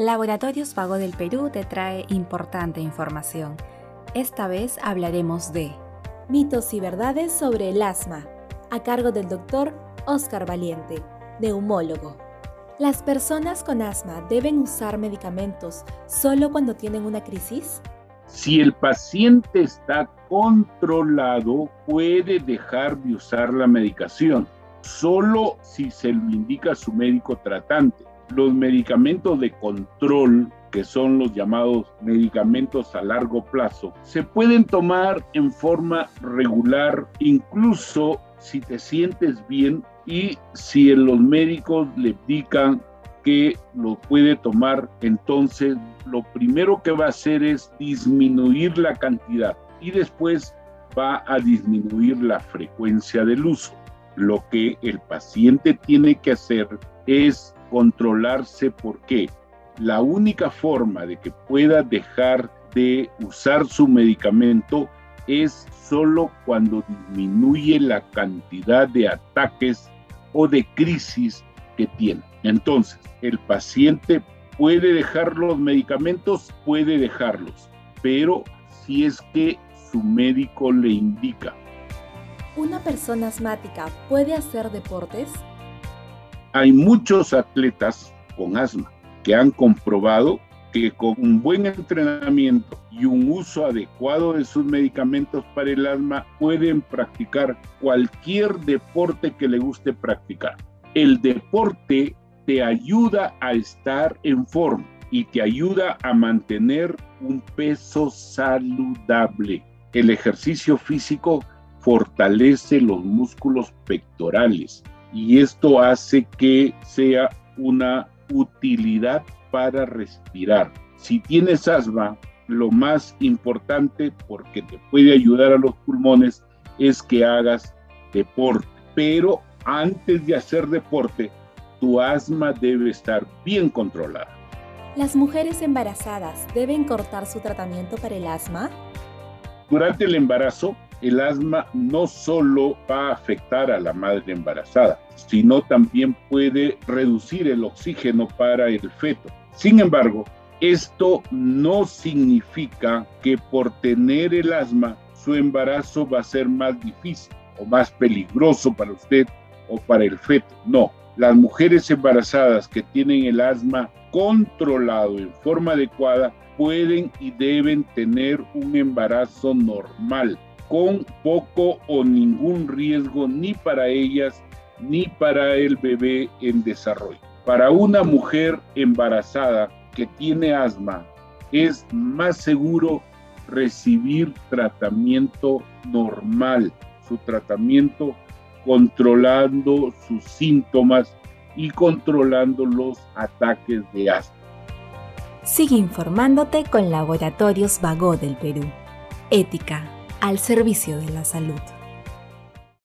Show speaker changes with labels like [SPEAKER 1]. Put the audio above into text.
[SPEAKER 1] Laboratorios Vago del Perú te trae importante información. Esta vez hablaremos de
[SPEAKER 2] mitos y verdades sobre el asma, a cargo del doctor Oscar Valiente, neumólogo. ¿Las personas con asma deben usar medicamentos solo cuando tienen una crisis?
[SPEAKER 3] Si el paciente está controlado, puede dejar de usar la medicación, solo si se lo indica su médico tratante los medicamentos de control, que son los llamados medicamentos a largo plazo, se pueden tomar en forma regular, incluso si te sientes bien y si los médicos le indican que lo puede tomar, entonces lo primero que va a hacer es disminuir la cantidad y después va a disminuir la frecuencia del uso. Lo que el paciente tiene que hacer es controlarse porque la única forma de que pueda dejar de usar su medicamento es solo cuando disminuye la cantidad de ataques o de crisis que tiene. Entonces, el paciente puede dejar los medicamentos, puede dejarlos, pero si es que su médico le indica.
[SPEAKER 2] ¿Una persona asmática puede hacer deportes?
[SPEAKER 3] Hay muchos atletas con asma que han comprobado que con un buen entrenamiento y un uso adecuado de sus medicamentos para el asma pueden practicar cualquier deporte que le guste practicar. El deporte te ayuda a estar en forma y te ayuda a mantener un peso saludable. El ejercicio físico fortalece los músculos pectorales, y esto hace que sea una utilidad para respirar. Si tienes asma, lo más importante porque te puede ayudar a los pulmones es que hagas deporte. Pero antes de hacer deporte, tu asma debe estar bien controlada.
[SPEAKER 2] ¿Las mujeres embarazadas deben cortar su tratamiento para el asma?
[SPEAKER 3] Durante el embarazo, el asma no solo va a afectar a la madre embarazada, sino también puede reducir el oxígeno para el feto. Sin embargo, esto no significa que por tener el asma su embarazo va a ser más difícil o más peligroso para usted o para el feto. No, las mujeres embarazadas que tienen el asma controlado en forma adecuada pueden y deben tener un embarazo normal con poco o ningún riesgo ni para ellas ni para el bebé en desarrollo. Para una mujer embarazada que tiene asma, es más seguro recibir tratamiento normal, su tratamiento controlando sus síntomas y controlando los ataques de asma.
[SPEAKER 1] Sigue informándote con Laboratorios Vago del Perú. Ética al servicio de la salud.